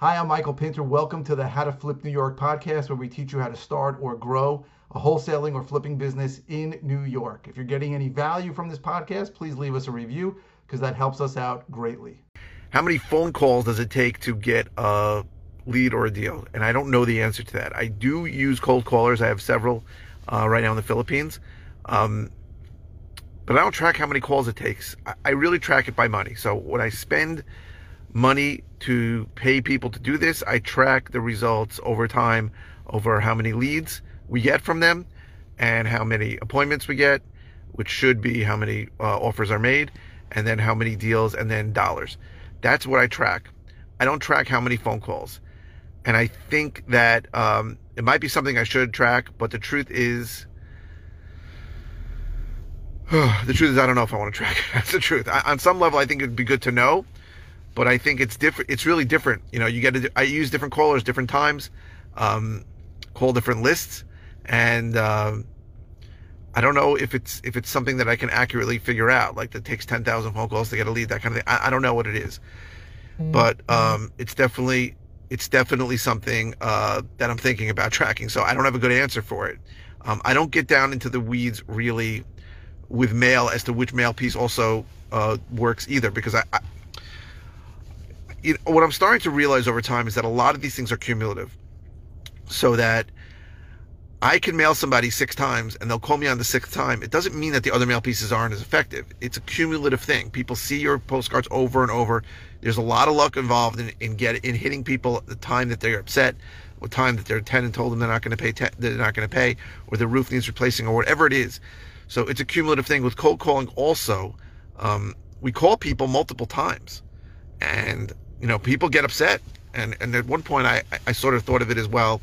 Hi, I'm Michael Pinter. Welcome to the How to Flip New York podcast, where we teach you how to start or grow a wholesaling or flipping business in New York. If you're getting any value from this podcast, please leave us a review because that helps us out greatly. How many phone calls does it take to get a lead or a deal? And I don't know the answer to that. I do use cold callers. I have several uh, right now in the Philippines. Um, but I don't track how many calls it takes. I really track it by money. So when I spend money to pay people to do this, I track the results over time, over how many leads we get from them and how many appointments we get, which should be how many uh, offers are made, and then how many deals, and then dollars. That's what I track. I don't track how many phone calls. And I think that um, it might be something I should track, but the truth is, the truth is, I don't know if I want to track it. That's the truth. I, on some level, I think it'd be good to know, but I think it's different. It's really different. You know, you get to, I use different callers, different times, um, call different lists, and um, I don't know if it's if it's something that I can accurately figure out. Like that takes ten thousand phone calls to get a lead, that kind of thing. I, I don't know what it is, mm-hmm. but um, it's definitely it's definitely something uh, that I'm thinking about tracking. So I don't have a good answer for it. Um, I don't get down into the weeds really with mail as to which mail piece also uh, works either because I, I you know, what I'm starting to realize over time is that a lot of these things are cumulative so that I can mail somebody six times and they'll call me on the sixth time. It doesn't mean that the other mail pieces aren't as effective. It's a cumulative thing. People see your postcards over and over. There's a lot of luck involved in, in in hitting people at the time that they're upset, or time that their tenant told them they're not going to pay, te- they're not going to pay, or the roof needs replacing, or whatever it is. So it's a cumulative thing with cold calling. Also, um, we call people multiple times, and you know people get upset. And and at one point, I I sort of thought of it as well.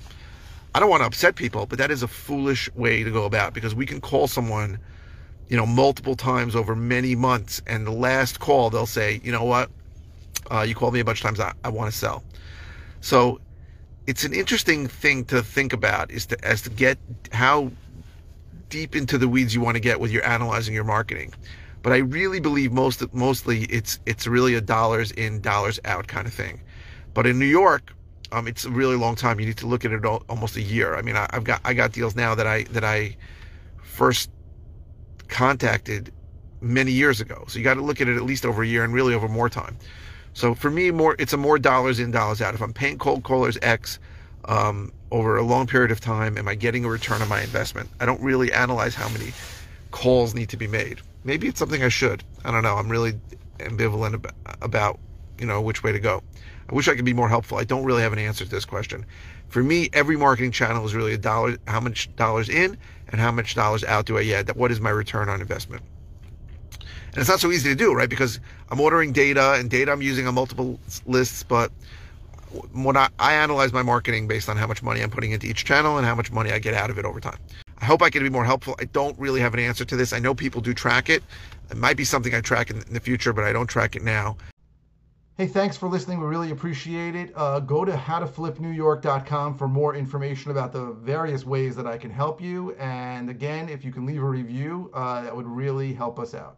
I don't want to upset people, but that is a foolish way to go about because we can call someone, you know, multiple times over many months, and the last call they'll say, you know what, uh, you called me a bunch of times. I, I want to sell. So it's an interesting thing to think about is to as to get how deep into the weeds you want to get with your analyzing your marketing. But I really believe most mostly it's it's really a dollars in dollars out kind of thing. But in New York, um, it's a really long time. You need to look at it all, almost a year. I mean, I, have got I got deals now that I that I first contacted many years ago. So you got to look at it at least over a year and really over more time. So for me, more it's a more dollars in dollars out. If I'm paying cold callers X, um, over a long period of time? Am I getting a return on my investment? I don't really analyze how many calls need to be made. Maybe it's something I should. I don't know. I'm really ambivalent about, you know, which way to go. I wish I could be more helpful. I don't really have an answer to this question. For me, every marketing channel is really a dollar, how much dollars in and how much dollars out do I get? What is my return on investment? And it's not so easy to do, right? Because I'm ordering data and data I'm using on multiple lists, but when I, I analyze my marketing based on how much money I'm putting into each channel and how much money I get out of it over time. I hope I can be more helpful. I don't really have an answer to this. I know people do track it. It might be something I track in, the future, but I don't track it now. Hey, thanks for listening. We really appreciate it. Uh, go to howtoflipnewyork.com for more information about the various ways that I can help you. And again, if you can leave a review, uh, that would really help us out.